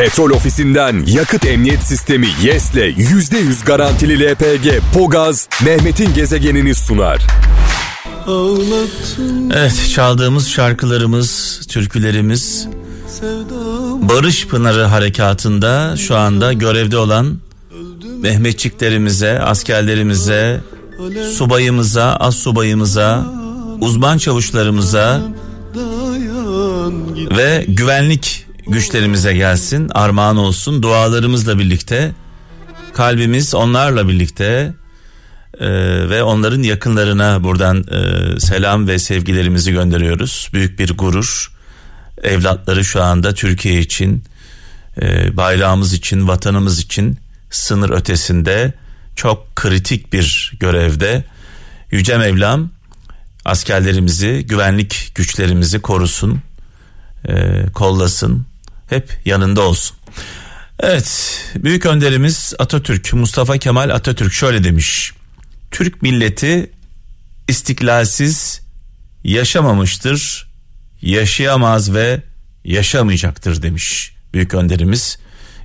Petrol ofisinden yakıt emniyet sistemi YES'le %100 garantili LPG Pogaz Mehmet'in gezegenini sunar. Evet çaldığımız şarkılarımız, türkülerimiz Barış Pınarı Harekatı'nda şu anda görevde olan Mehmetçiklerimize, askerlerimize, subayımıza, az subayımıza, uzman çavuşlarımıza ve güvenlik güçlerimize gelsin, armağan olsun. Dualarımızla birlikte, kalbimiz onlarla birlikte e, ve onların yakınlarına buradan e, selam ve sevgilerimizi gönderiyoruz. Büyük bir gurur. Evlatları şu anda Türkiye için, e, bayrağımız için, vatanımız için sınır ötesinde çok kritik bir görevde. Yüce Mevlam askerlerimizi, güvenlik güçlerimizi korusun, e, kollasın, hep yanında olsun. Evet, büyük önderimiz Atatürk, Mustafa Kemal Atatürk şöyle demiş. Türk milleti istiklalsiz yaşamamıştır, yaşayamaz ve yaşamayacaktır demiş büyük önderimiz.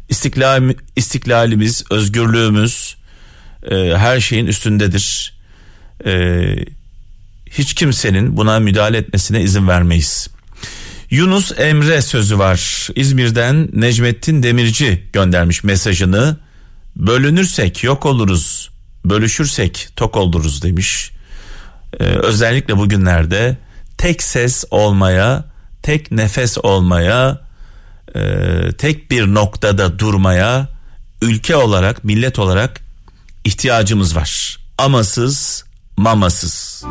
İstiklal, istiklalimiz, özgürlüğümüz e, her şeyin üstündedir. E, hiç kimsenin buna müdahale etmesine izin vermeyiz. Yunus Emre sözü var. İzmir'den Necmettin Demirci göndermiş mesajını. Bölünürsek yok oluruz, bölüşürsek tok oluruz demiş. Ee, özellikle bugünlerde tek ses olmaya, tek nefes olmaya, e, tek bir noktada durmaya ülke olarak, millet olarak ihtiyacımız var. Amasız, mamasız.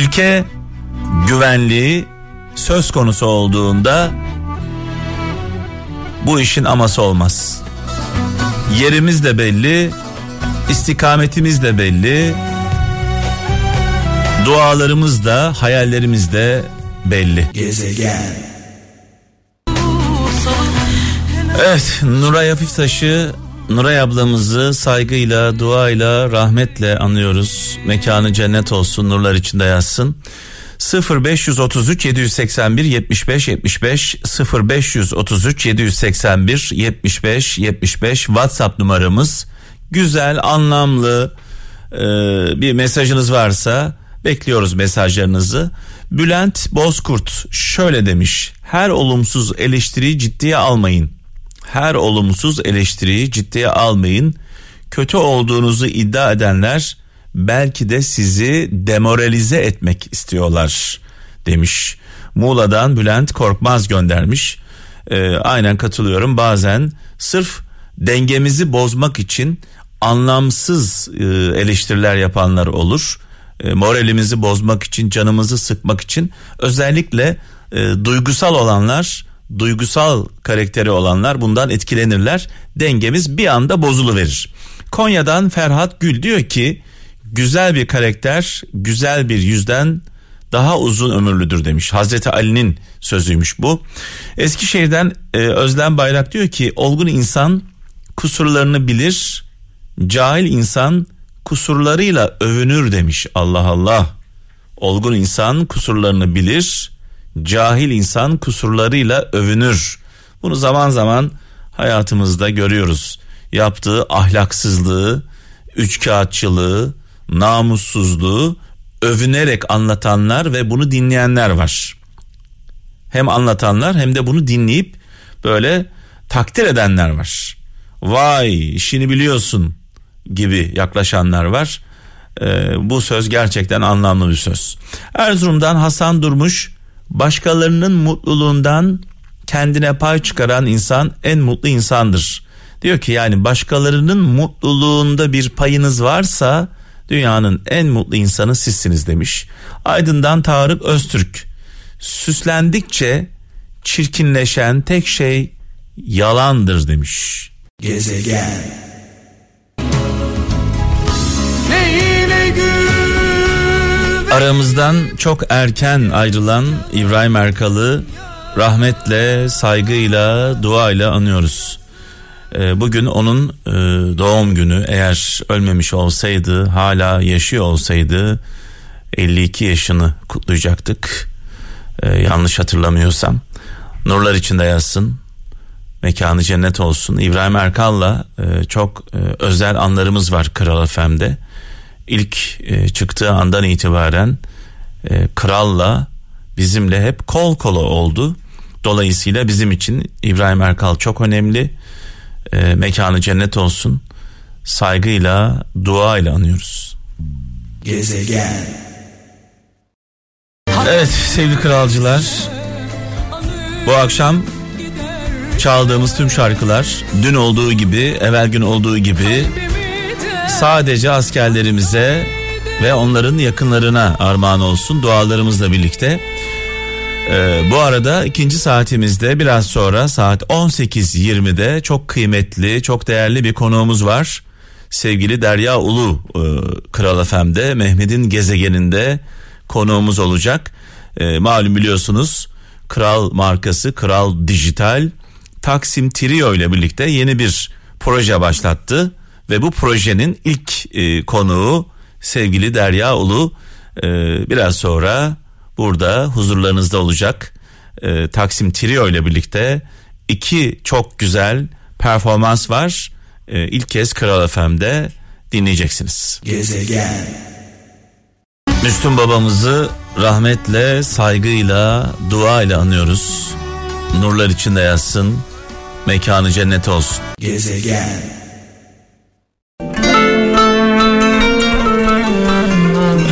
Ülke güvenliği söz konusu olduğunda bu işin aması olmaz. Yerimiz de belli, istikametimiz de belli. Dualarımız da, hayallerimiz de belli. Gezegen. Evet, Nuray Hafiftaş'ı Nuray ablamızı saygıyla, duayla, rahmetle anıyoruz. Mekanı cennet olsun, nurlar içinde yazsın. 0533 781 75 75 0533 781 75 75 WhatsApp numaramız. Güzel, anlamlı e, bir mesajınız varsa bekliyoruz mesajlarınızı. Bülent Bozkurt şöyle demiş. Her olumsuz eleştiriyi ciddiye almayın her olumsuz eleştiriyi ciddiye almayın. Kötü olduğunuzu iddia edenler belki de sizi demoralize etmek istiyorlar demiş. Muğla'dan Bülent Korkmaz göndermiş. Ee, aynen katılıyorum bazen sırf dengemizi bozmak için anlamsız e, eleştiriler yapanlar olur. E, moralimizi bozmak için canımızı sıkmak için özellikle e, duygusal olanlar duygusal karakteri olanlar bundan etkilenirler. Dengemiz bir anda bozulu verir. Konya'dan Ferhat Gül diyor ki güzel bir karakter güzel bir yüzden daha uzun ömürlüdür demiş. Hazreti Ali'nin sözüymüş bu. Eskişehir'den e, Özlem Bayrak diyor ki olgun insan kusurlarını bilir, cahil insan kusurlarıyla övünür demiş. Allah Allah. Olgun insan kusurlarını bilir, cahil insan kusurlarıyla övünür. Bunu zaman zaman hayatımızda görüyoruz. Yaptığı ahlaksızlığı, üçkağıtçılığı, namussuzluğu övünerek anlatanlar ve bunu dinleyenler var. Hem anlatanlar hem de bunu dinleyip böyle takdir edenler var. Vay işini biliyorsun gibi yaklaşanlar var. Ee, bu söz gerçekten anlamlı bir söz. Erzurum'dan Hasan Durmuş başkalarının mutluluğundan kendine pay çıkaran insan en mutlu insandır. Diyor ki yani başkalarının mutluluğunda bir payınız varsa dünyanın en mutlu insanı sizsiniz demiş. Aydın'dan Tarık Öztürk süslendikçe çirkinleşen tek şey yalandır demiş. Gezegen Aramızdan çok erken ayrılan İbrahim Erkal'ı rahmetle, saygıyla, duayla anıyoruz. Ee, bugün onun e, doğum günü eğer ölmemiş olsaydı, hala yaşıyor olsaydı 52 yaşını kutlayacaktık. Ee, yanlış hatırlamıyorsam. Nurlar içinde yazsın. Mekanı cennet olsun. İbrahim Erkal'la e, çok e, özel anlarımız var Kral FM'de. İlk e, çıktığı andan itibaren e, Kral'la bizimle hep kol kola oldu. Dolayısıyla bizim için İbrahim Erkal çok önemli. E, mekanı cennet olsun. Saygıyla, duayla anıyoruz. Gezegen. Evet sevgili kralcılar. Bu akşam çaldığımız tüm şarkılar dün olduğu gibi, evvel gün olduğu gibi sadece askerlerimize ve onların yakınlarına armağan olsun dualarımızla birlikte. Ee, bu arada ikinci saatimizde biraz sonra saat 18.20'de çok kıymetli, çok değerli bir konuğumuz var. Sevgili Derya Ulu e, Kral FM'de Mehmet'in gezegeninde konuğumuz olacak. E, malum biliyorsunuz Kral markası Kral Dijital Taksim Trio ile birlikte yeni bir proje başlattı ve bu projenin ilk e, konuğu sevgili Derya Ulu e, biraz sonra burada huzurlarınızda olacak. E, Taksim Trio ile birlikte iki çok güzel performans var. E, ilk kez Kral FM'de dinleyeceksiniz. Gezegen. Müslüm babamızı rahmetle, saygıyla, dua ile anıyoruz. Nurlar içinde yatsın, mekanı cennet olsun. Gezegen.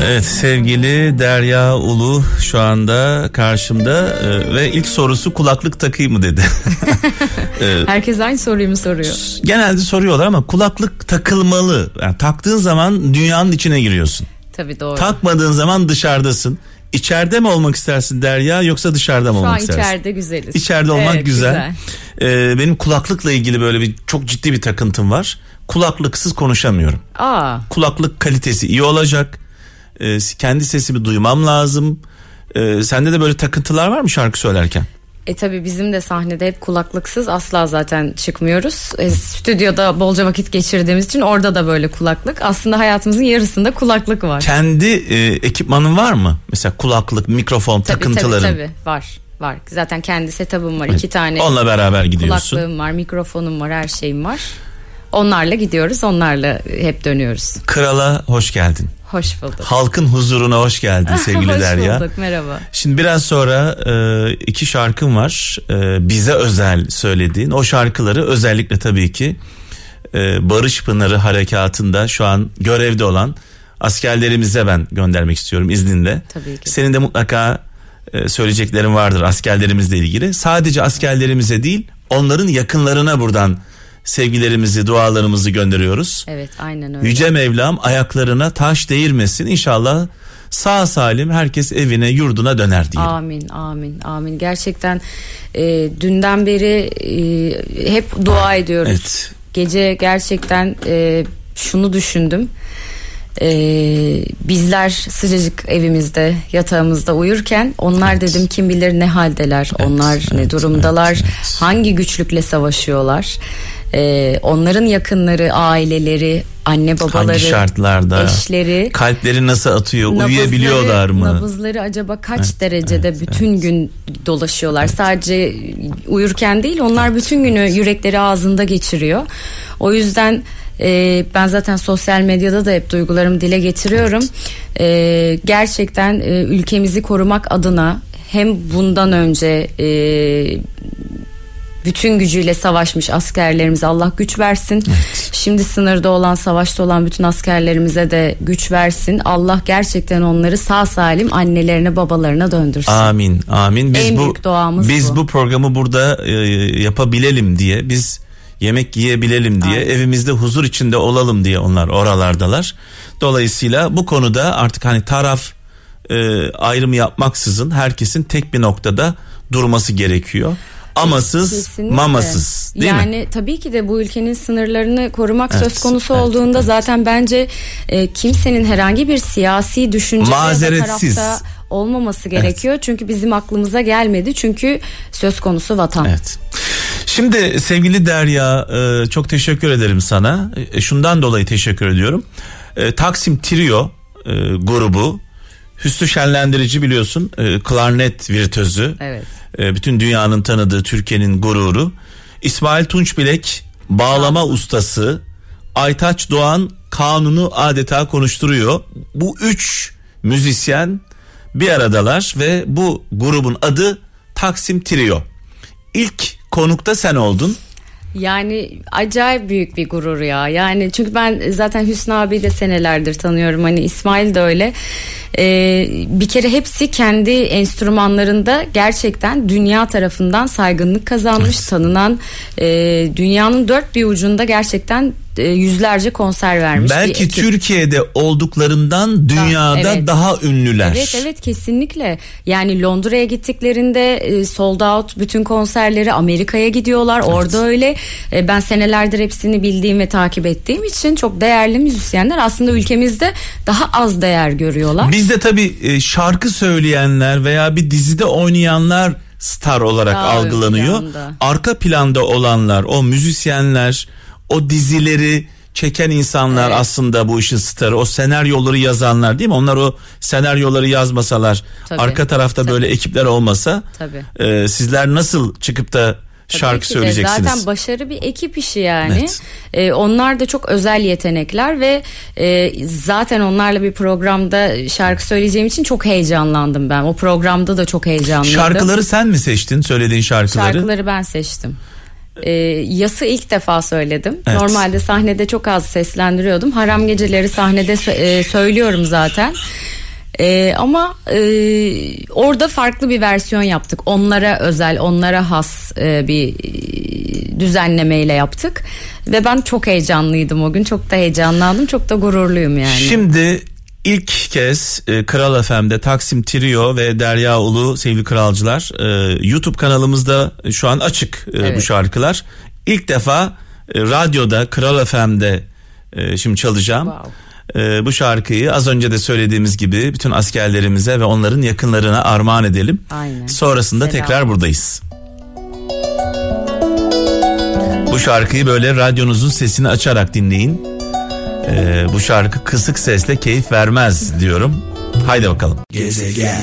Evet sevgili Derya Ulu şu anda karşımda e, ve ilk sorusu kulaklık takayım mı dedi. e, Herkes aynı soruyu mu soruyor? Genelde soruyorlar ama kulaklık takılmalı. Yani taktığın zaman dünyanın içine giriyorsun. Tabii doğru. Takmadığın zaman dışarıdasın. İçeride mi olmak istersin Derya yoksa dışarıda mı Şu olmak istersin? Şu an içeride güzeliz. İçeride olmak evet, güzel. güzel. Ee, benim kulaklıkla ilgili böyle bir çok ciddi bir takıntım var. Kulaklıksız konuşamıyorum. Aa. Kulaklık kalitesi iyi olacak. Ee, kendi sesimi duymam lazım. Ee, sende de böyle takıntılar var mı şarkı söylerken? E tabi bizim de sahnede hep kulaklıksız asla zaten çıkmıyoruz. E, stüdyoda bolca vakit geçirdiğimiz için orada da böyle kulaklık. Aslında hayatımızın yarısında kulaklık var. Kendi e, ekipmanın var mı? Mesela kulaklık, mikrofon, tabii, takıntıların. Tabii tabii var. Var. Zaten kendi setup'ım var. Evet. iki tane. Onunla beraber gidiyorsun. Kulaklığım var, mikrofonum var, her şeyim var. Onlarla gidiyoruz, onlarla hep dönüyoruz. Krala hoş geldin. Hoş bulduk. Halkın huzuruna hoş geldin sevgili hoş Derya. Hoş bulduk merhaba. Şimdi biraz sonra e, iki şarkım var e, bize özel söylediğin. O şarkıları özellikle tabii ki e, Barış Pınarı Harekatı'nda şu an görevde olan askerlerimize ben göndermek istiyorum izninle. Tabii ki. Senin de mutlaka e, söyleyeceklerin vardır askerlerimizle ilgili. Sadece askerlerimize değil onların yakınlarına buradan sevgilerimizi, dualarımızı gönderiyoruz. Evet, aynen öyle. Yüce Mevlam ayaklarına taş değirmesin. İnşallah sağ salim herkes evine, yurduna döner diyelim. Amin, amin, amin. Gerçekten e, dünden beri e, hep dua ediyoruz. Evet. Gece gerçekten e, şunu düşündüm. Ee, bizler sıcacık evimizde yatağımızda uyurken onlar evet. dedim kim bilir ne haldeler evet, onlar evet, ne durumdalar evet, evet. hangi güçlükle savaşıyorlar ee, onların yakınları, aileleri, anne babaları, Hangi şartlarda, eşleri, kalpleri nasıl atıyor, nabızları, uyuyabiliyorlar mı? Nabızları acaba kaç evet, derecede evet, bütün evet. gün dolaşıyorlar? Evet. Sadece uyurken değil, onlar evet, bütün günü evet. yürekleri ağzında geçiriyor. O yüzden e, ben zaten sosyal medyada da hep duygularımı dile getiriyorum. Evet. E, gerçekten e, ülkemizi korumak adına hem bundan önce e, bütün gücüyle savaşmış askerlerimize Allah güç versin. Evet. Şimdi sınırda olan, savaşta olan bütün askerlerimize de güç versin. Allah gerçekten onları sağ salim annelerine, babalarına döndürsün. Amin. Amin. Biz en bu büyük doğamız biz bu. bu programı burada e, yapabilelim diye biz yemek yiyebilelim diye Aynen. evimizde huzur içinde olalım diye onlar oralardalar. Dolayısıyla bu konuda artık hani taraf e, ayrımı yapmaksızın herkesin tek bir noktada durması gerekiyor amasız, Kesinlikle. mamasız değil yani, mi? Yani tabii ki de bu ülkenin sınırlarını korumak evet, söz konusu evet, olduğunda evet. zaten bence e, kimsenin herhangi bir siyasi düşünce Mazeretsiz. tarafta olmaması gerekiyor. Evet. Çünkü bizim aklımıza gelmedi. Çünkü söz konusu vatan. Evet. Şimdi sevgili Derya e, çok teşekkür ederim sana. E, şundan dolayı teşekkür ediyorum. E, Taksim Trio grubu Hüsnü Şenlendirici biliyorsun e, klarnet virtüözü. Evet. E, bütün dünyanın tanıdığı Türkiye'nin gururu. İsmail Tunçbilek bağlama Aa. ustası. Aytaç Doğan kanunu adeta konuşturuyor. Bu üç müzisyen bir aradalar ve bu grubun adı Taksim Trio. İlk konukta sen oldun. Yani acayip büyük bir gurur ya. Yani çünkü ben zaten Hüsnü abi de senelerdir tanıyorum. Hani İsmail de öyle. Ee, bir kere hepsi kendi enstrümanlarında gerçekten dünya tarafından saygınlık kazanmış, tanınan e, dünyanın dört bir ucunda gerçekten yüzlerce konser vermiş. Belki Türkiye'de olduklarından dünyada evet. daha ünlüler. Evet evet kesinlikle. Yani Londra'ya gittiklerinde e, sold out bütün konserleri Amerika'ya gidiyorlar. Evet. Orada öyle. E, ben senelerdir hepsini bildiğim ve takip ettiğim için çok değerli müzisyenler aslında ülkemizde daha az değer görüyorlar. Bizde tabii şarkı söyleyenler veya bir dizide oynayanlar star olarak Daha algılanıyor. Arka planda olanlar, o müzisyenler, o dizileri çeken insanlar evet. aslında bu işin starı. O senaryoları yazanlar değil mi? Onlar o senaryoları yazmasalar, Tabii. arka tarafta Tabii. böyle ekipler olmasa Tabii. E, sizler nasıl çıkıp da şarkı söyleyeceksiniz. Zaten başarı bir ekip işi yani. Evet. Ee, onlar da çok özel yetenekler ve e, zaten onlarla bir programda şarkı söyleyeceğim için çok heyecanlandım ben. O programda da çok heyecanlıydım. Şarkıları sen mi seçtin söylediğin şarkıları? Şarkıları ben seçtim. E, yası ilk defa söyledim. Evet. Normalde sahnede çok az seslendiriyordum. Haram geceleri sahnede e, söylüyorum zaten. E, ama e, orada farklı bir versiyon yaptık. Onlara özel, onlara has e, bir düzenlemeyle yaptık. Ve ben çok heyecanlıydım o gün. Çok da heyecanlandım. Çok da gururluyum yani. Şimdi İlk kez e, Kral FM'de Taksim Trio ve Derya Ulu sevgili kralcılar e, YouTube kanalımızda şu an açık e, evet. bu şarkılar. İlk defa e, radyoda Kral FM'de e, şimdi çalacağım. Wow. E, bu şarkıyı az önce de söylediğimiz gibi bütün askerlerimize ve onların yakınlarına armağan edelim. Aynen. Sonrasında Selam. tekrar buradayız. Bu şarkıyı böyle radyonuzun sesini açarak dinleyin e, bu şarkı kısık sesle keyif vermez diyorum. Haydi bakalım. Gezegen.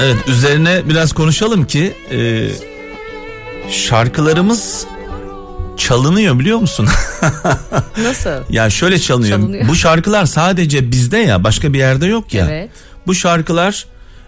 Evet üzerine biraz konuşalım ki e, şarkılarımız çalınıyor biliyor musun? Nasıl? ya şöyle çalınıyor. çalınıyor. Bu şarkılar sadece bizde ya başka bir yerde yok ya. Evet. Bu şarkılar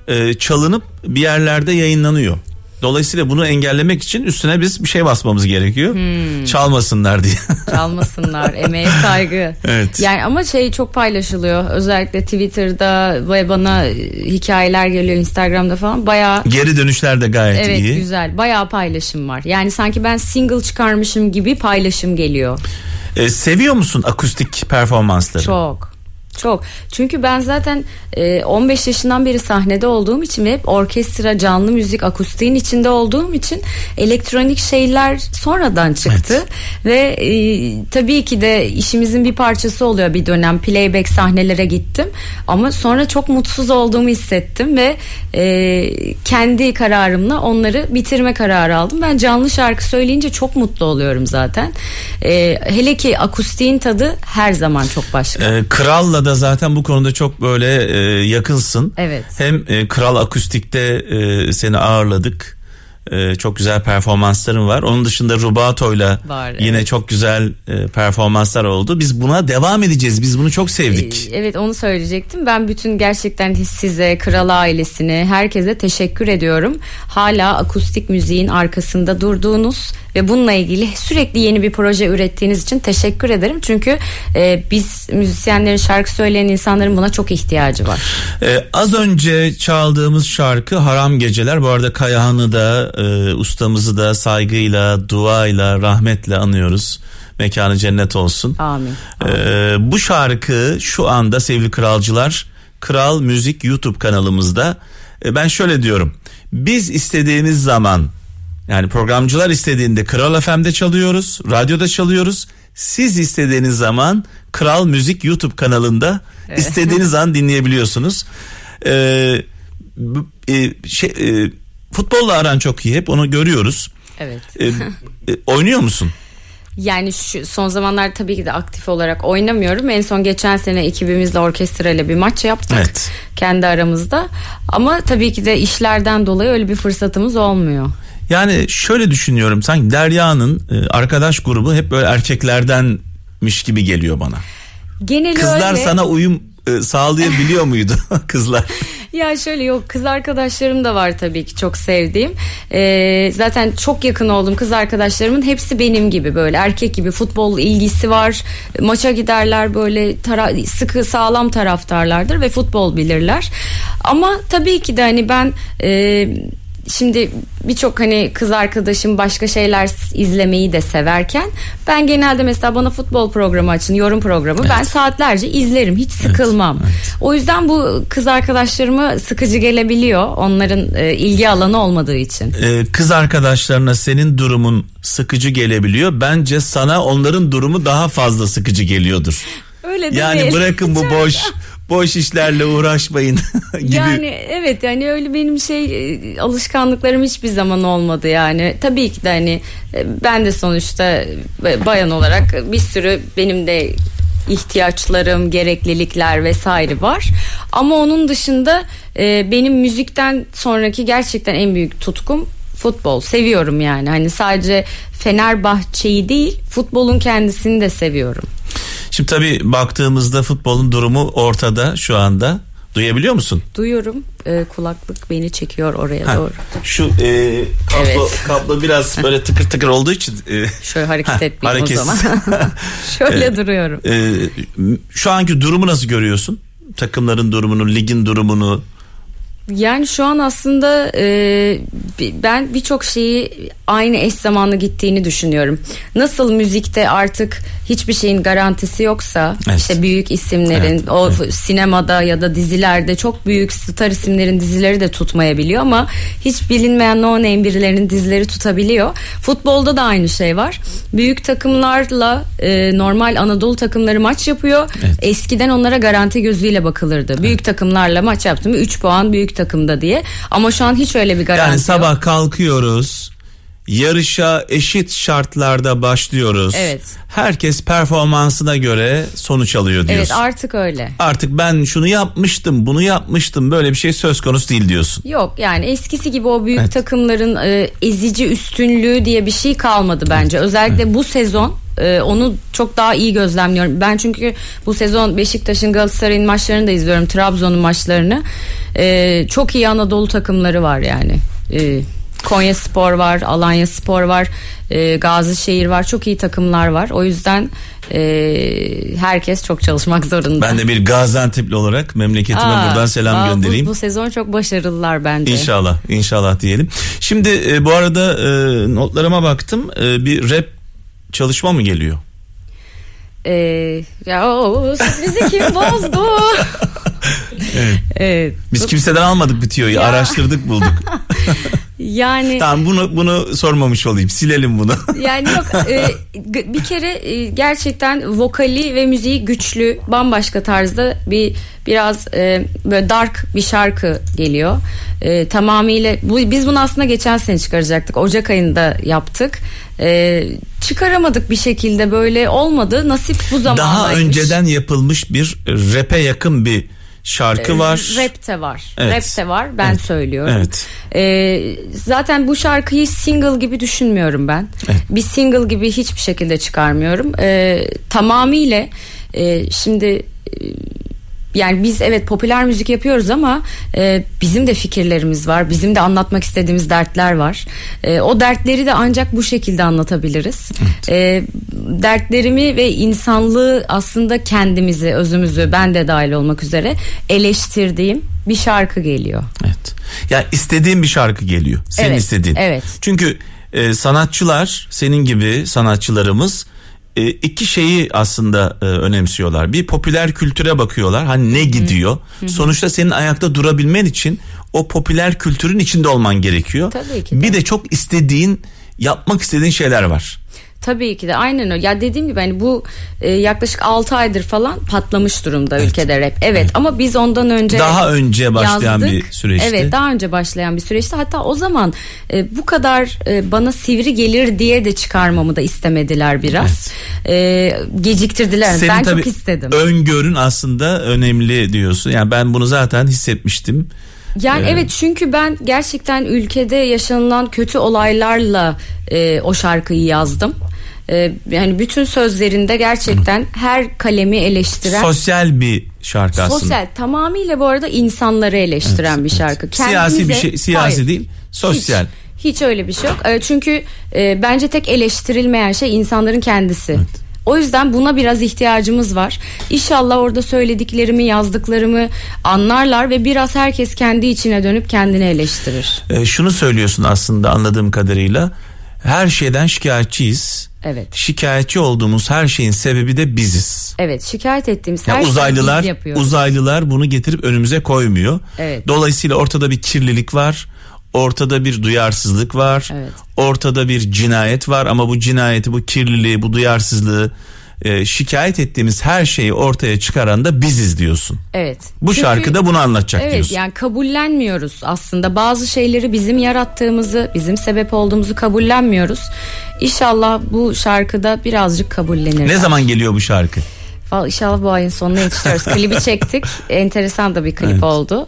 e, çalınıp bir yerlerde yayınlanıyor. Dolayısıyla bunu engellemek için üstüne biz bir şey basmamız gerekiyor. Hmm. Çalmasınlar diye. Çalmasınlar. emeğe saygı. Evet. Yani ama şey çok paylaşılıyor. Özellikle Twitter'da ve bana hikayeler geliyor Instagram'da falan. Bayağı Geri dönüşler de gayet evet, iyi. Evet güzel. Bayağı paylaşım var. Yani sanki ben single çıkarmışım gibi paylaşım geliyor. Ee, seviyor musun akustik performansları? Çok. Çok. Çünkü ben zaten e, 15 yaşından beri sahnede olduğum için ve hep orkestra, canlı müzik, akustiğin içinde olduğum için elektronik şeyler sonradan çıktı. Evet. Ve e, tabii ki de işimizin bir parçası oluyor bir dönem. Playback sahnelere gittim. Ama sonra çok mutsuz olduğumu hissettim ve e, kendi kararımla onları bitirme kararı aldım. Ben canlı şarkı söyleyince çok mutlu oluyorum zaten. E, hele ki akustiğin tadı her zaman çok başka. Ee, kralla da zaten bu konuda çok böyle e, yakınsın. Evet. Hem e, Kral Akustik'te e, seni ağırladık. E, çok güzel performansların var. Onun dışında Rubato'yla yine evet. çok güzel e, performanslar oldu. Biz buna devam edeceğiz. Biz bunu çok sevdik. E, evet onu söyleyecektim. Ben bütün gerçekten size, Kral ailesine, herkese teşekkür ediyorum. Hala akustik müziğin arkasında durduğunuz ve bununla ilgili sürekli yeni bir proje ürettiğiniz için teşekkür ederim. Çünkü e, biz müzisyenlerin şarkı söyleyen insanların buna çok ihtiyacı var. Ee, az önce çaldığımız şarkı Haram Geceler. Bu arada Kayahan'ı da e, ustamızı da saygıyla, duayla, rahmetle anıyoruz. Mekanı cennet olsun. Amin. Ee, bu şarkı şu anda sevgili kralcılar Kral Müzik YouTube kanalımızda. Ee, ben şöyle diyorum. Biz istediğimiz zaman yani programcılar istediğinde Kral FM'de çalıyoruz, radyoda çalıyoruz. Siz istediğiniz zaman Kral Müzik YouTube kanalında evet. istediğiniz an dinleyebiliyorsunuz. Ee, e, şey, e, futbolla aran çok iyi hep onu görüyoruz. Evet. Ee, e, oynuyor musun? Yani şu son zamanlar tabii ki de aktif olarak oynamıyorum. En son geçen sene ekibimizle orkestrayla bir maç yaptık. Evet. Kendi aramızda. Ama tabii ki de işlerden dolayı öyle bir fırsatımız olmuyor. Yani şöyle düşünüyorum sanki Derya'nın e, arkadaş grubu hep böyle erkeklerdenmiş gibi geliyor bana. Geneli Kızlar öyle. sana uyum e, sağlayabiliyor muydu kızlar? Ya şöyle yok kız arkadaşlarım da var tabii ki çok sevdiğim. Ee, zaten çok yakın olduğum kız arkadaşlarımın hepsi benim gibi böyle erkek gibi futbol ilgisi var. Maça giderler böyle tara- sıkı sağlam taraftarlardır ve futbol bilirler. Ama tabii ki de hani ben e, şimdi birçok hani kız arkadaşım başka şeyler izlemeyi de severken ben genelde mesela bana futbol programı açın yorum programı evet. ben saatlerce izlerim hiç sıkılmam. Evet, evet. O yüzden bu kız arkadaşlarıma sıkıcı gelebiliyor onların e, ilgi alanı olmadığı için. Ee, kız arkadaşlarına senin durumun sıkıcı gelebiliyor. Bence sana onların durumu daha fazla sıkıcı geliyordur. Öyle değil. Yani bırakın bu boş boş işlerle uğraşmayın gibi. Yani evet yani öyle benim şey e, alışkanlıklarım hiçbir zaman olmadı yani. Tabii ki de hani e, ben de sonuçta e, bayan olarak bir sürü benim de ihtiyaçlarım, gereklilikler vesaire var. Ama onun dışında benim müzikten sonraki gerçekten en büyük tutkum futbol. Seviyorum yani. Hani sadece Fenerbahçe'yi değil, futbolun kendisini de seviyorum. Şimdi tabii baktığımızda futbolun durumu ortada şu anda. Duyabiliyor musun? Duyuyorum. Ee, kulaklık beni çekiyor oraya ha, doğru. Şu e, kablo, evet. kablo biraz böyle tıkır tıkır olduğu için. E, Şöyle hareket ha, etmeyeyim o zaman. Şöyle e, duruyorum. E, şu anki durumu nasıl görüyorsun? Takımların durumunu, ligin durumunu. Yani şu an aslında e, ben birçok şeyi aynı eş zamanlı gittiğini düşünüyorum. Nasıl müzikte artık hiçbir şeyin garantisi yoksa evet. işte büyük isimlerin evet. o evet. sinemada ya da dizilerde çok büyük star isimlerin dizileri de tutmayabiliyor ama hiç bilinmeyen no name birilerinin dizileri tutabiliyor. Futbolda da aynı şey var. Büyük takımlarla e, normal Anadolu takımları maç yapıyor. Evet. Eskiden onlara garanti gözüyle bakılırdı. Büyük evet. takımlarla maç yaptım 3 puan büyük takımda diye. Ama şu an hiç öyle bir garanti Yani sabah yok. kalkıyoruz yarışa eşit şartlarda başlıyoruz. Evet. Herkes performansına göre sonuç alıyor diyorsun. Evet artık öyle. Artık ben şunu yapmıştım, bunu yapmıştım böyle bir şey söz konusu değil diyorsun. Yok yani eskisi gibi o büyük evet. takımların e, ezici üstünlüğü diye bir şey kalmadı bence. Özellikle evet. bu sezon e, onu çok daha iyi gözlemliyorum. Ben çünkü bu sezon Beşiktaş'ın Galatasaray'ın maçlarını da izliyorum. Trabzon'un maçlarını. E, çok iyi Anadolu takımları var yani. E, Konya Spor var, Alanya Spor var, e, Gazişehir var. Çok iyi takımlar var. O yüzden e, herkes çok çalışmak zorunda. Ben de bir Gaziantep'li olarak memleketime aa, buradan selam aa, göndereyim. Bu, bu sezon çok başarılılar bence. İnşallah, inşallah diyelim. Şimdi e, bu arada e, notlarıma baktım. E, bir rap çalışma mı geliyor? Ee, ya o sürprizi kim bozdu? evet. evet. Biz kimseden almadık bitiyor. Ya. Araştırdık bulduk. Yani Tamam bunu bunu sormamış olayım. Silelim bunu. Yani yok e, bir kere e, gerçekten vokali ve müziği güçlü, bambaşka tarzda bir biraz e, böyle dark bir şarkı geliyor. E, tamamıyla bu biz bunu aslında geçen sene çıkaracaktık. Ocak ayında yaptık. E, çıkaramadık bir şekilde böyle olmadı. Nasip bu zaman. Daha önceden yapılmış bir rap'e yakın bir şarkı ee, var. Rap'te var. Evet. Rap'te var. Ben evet. söylüyorum. Evet. Ee, zaten bu şarkıyı single gibi düşünmüyorum ben. Evet. Bir single gibi hiçbir şekilde çıkarmıyorum. Ee, tamamıyla e, şimdi e, yani biz evet popüler müzik yapıyoruz ama e, bizim de fikirlerimiz var. Bizim de anlatmak istediğimiz dertler var. E, o dertleri de ancak bu şekilde anlatabiliriz. Evet. E, dertlerimi ve insanlığı aslında kendimizi, özümüzü ben de dahil olmak üzere eleştirdiğim bir şarkı geliyor. Evet. Ya yani istediğim bir şarkı geliyor. Senin evet, istediğin. Evet. Çünkü e, sanatçılar senin gibi sanatçılarımız e, iki şeyi aslında e, önemsiyorlar. Bir popüler kültüre bakıyorlar. Hani ne gidiyor? Hı. Sonuçta senin ayakta durabilmen için o popüler kültürün içinde olman gerekiyor. Tabii ki. Bir de çok istediğin, yapmak istediğin şeyler var. Tabii ki de aynen öyle. Ya dediğim gibi hani bu e, yaklaşık 6 aydır falan patlamış durumda evet. ülkede rap. Evet, evet ama biz ondan önce daha önce başlayan yazdık. bir süreçti. Evet, daha önce başlayan bir süreçti. Hatta o zaman e, bu kadar e, bana sivri gelir diye de çıkarmamı da istemediler biraz. Evet. E, geciktirdiler. Senin ben çok istedim. Öngörün aslında önemli diyorsun. Yani ben bunu zaten hissetmiştim. Yani ee, evet çünkü ben gerçekten ülkede yaşanılan kötü olaylarla e, o şarkıyı yazdım. E, yani bütün sözlerinde gerçekten her kalemi eleştiren sosyal bir şarkı aslında. Sosyal tamamıyla bu arada insanları eleştiren evet, bir şarkı. Evet. Kendimize, siyasi bir şey siyasi hayır, değil sosyal. Hiç, hiç öyle bir şey yok. E, çünkü e, bence tek eleştirilmeyen şey insanların kendisi. Evet. O yüzden buna biraz ihtiyacımız var. İnşallah orada söylediklerimi, yazdıklarımı anlarlar ve biraz herkes kendi içine dönüp kendini eleştirir. E, şunu söylüyorsun aslında anladığım kadarıyla. Her şeyden şikayetçiyiz. Evet. Şikayetçi olduğumuz her şeyin sebebi de biziz. Evet, şikayet ettiğimiz her uzaylılar, şeyi biz yapıyoruz. Uzaylılar bunu getirip önümüze koymuyor. Evet. Dolayısıyla ortada bir kirlilik var ortada bir duyarsızlık var. Evet. Ortada bir cinayet var ama bu cinayeti, bu kirliliği, bu duyarsızlığı e, şikayet ettiğimiz her şeyi ortaya çıkaran da biziz diyorsun. Evet. Bu Çünkü, şarkıda bunu anlatacak evet, diyorsun. yani kabullenmiyoruz aslında bazı şeyleri bizim yarattığımızı, bizim sebep olduğumuzu kabullenmiyoruz. İnşallah bu şarkıda birazcık kabullenir. Ne zaman geliyor bu şarkı? İnşallah bu ayın sonuna yetiştiriyoruz. Klibi çektik. Enteresan da bir klip evet. oldu.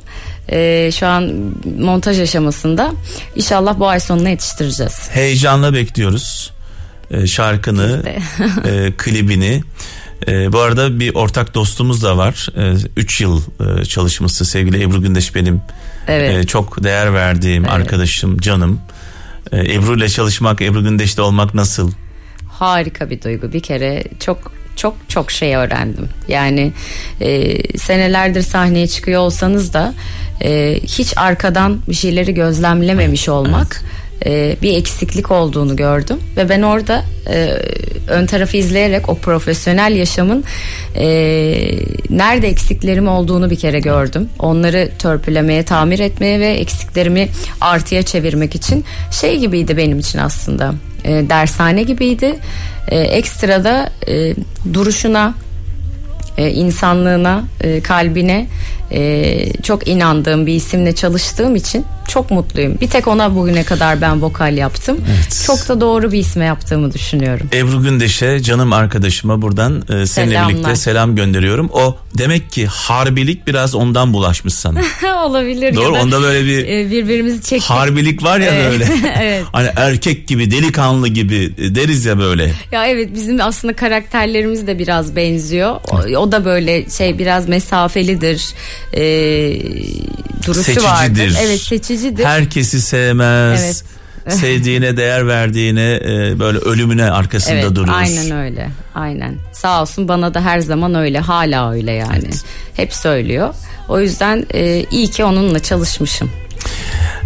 Ee, şu an montaj aşamasında. İnşallah bu ay sonuna yetiştireceğiz. Heyecanla bekliyoruz e, şarkını, e, klibini. E, bu arada bir ortak dostumuz da var. 3 e, yıl e, çalışması sevgili Ebru Gündeş benim evet. e, çok değer verdiğim evet. arkadaşım, canım. E, Ebru ile çalışmak, Ebru Gündeş'te olmak nasıl? Harika bir duygu. Bir kere çok çok çok şey öğrendim. Yani e, senelerdir sahneye çıkıyor olsanız da e, hiç arkadan bir şeyleri gözlemlememiş olmak e, bir eksiklik olduğunu gördüm ve ben orada e, ön tarafı izleyerek o profesyonel yaşamın e, nerede eksiklerim olduğunu bir kere gördüm. Onları törpülemeye, tamir etmeye ve eksiklerimi artıya çevirmek için şey gibiydi benim için aslında. E, dershane gibiydi. E, ekstra da e, duruşuna, e, insanlığına, e, kalbine e, çok inandığım bir isimle çalıştığım için çok mutluyum. Bir tek ona bugüne kadar ben vokal yaptım. Evet. Çok da doğru bir isme yaptığımı düşünüyorum. Ebru Gündeş'e canım arkadaşıma buradan e, seninle Selamlar. birlikte selam gönderiyorum. O demek ki harbilik biraz ondan bulaşmış sana. Olabilir. Doğru ya onda böyle bir e, birbirimizi çektik. Harbilik var ya böyle. evet. Hani erkek gibi delikanlı gibi e, deriz ya böyle. Ya evet bizim aslında karakterlerimiz de biraz benziyor. O, o da böyle şey biraz mesafelidir e, duruşu seçicidir. vardır. Evet seçicidir. Herkesi sevmez. Evet. sevdiğine değer verdiğine e, böyle ölümüne arkasında evet, duruyor. Aynen öyle. Aynen. Sağ olsun bana da her zaman öyle. Hala öyle yani. Evet. Hep söylüyor. O yüzden e, iyi ki onunla çalışmışım.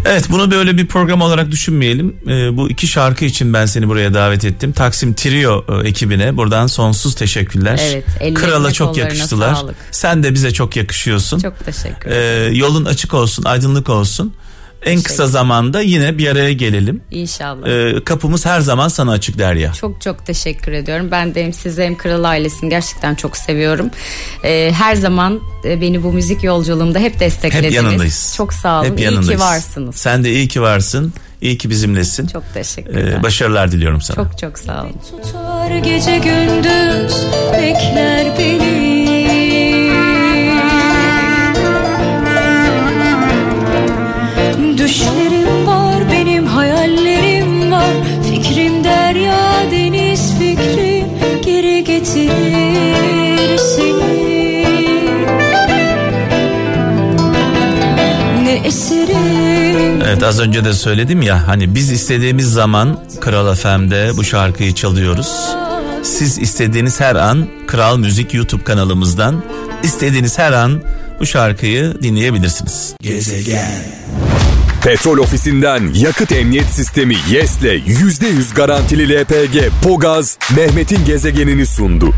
Evet bunu böyle bir program olarak düşünmeyelim. Ee, bu iki şarkı için ben seni buraya davet ettim. Taksim Trio e, ekibine buradan sonsuz teşekkürler. Evet. Krala çok yakıştılar. Sağlık. Sen de bize çok yakışıyorsun. Çok teşekkür ederim. Ee, yolun açık olsun, aydınlık olsun. En kısa zamanda yine bir araya gelelim. İnşallah. Ee, kapımız her zaman sana açık Derya. Çok çok teşekkür ediyorum. Ben de hem sizi hem Kral ailesini gerçekten çok seviyorum. Ee, her zaman e, beni bu müzik yolculuğumda hep desteklediniz. Hep yanındayız. Çok sağ olun. Hep yanındayız. İyi ki varsınız. Sen de iyi ki varsın. İyi ki bizimlesin. Çok teşekkürler. Ee, başarılar diliyorum sana. Çok çok sağ olun. Tutar gece gündüz bekler beni. Az önce de söyledim ya hani biz istediğimiz zaman Kral FM'de bu şarkıyı çalıyoruz. Siz istediğiniz her an Kral Müzik YouTube kanalımızdan istediğiniz her an bu şarkıyı dinleyebilirsiniz. Gezegen Petrol ofisinden yakıt emniyet sistemi YES'le %100 garantili LPG Pogaz Mehmet'in gezegenini sundu.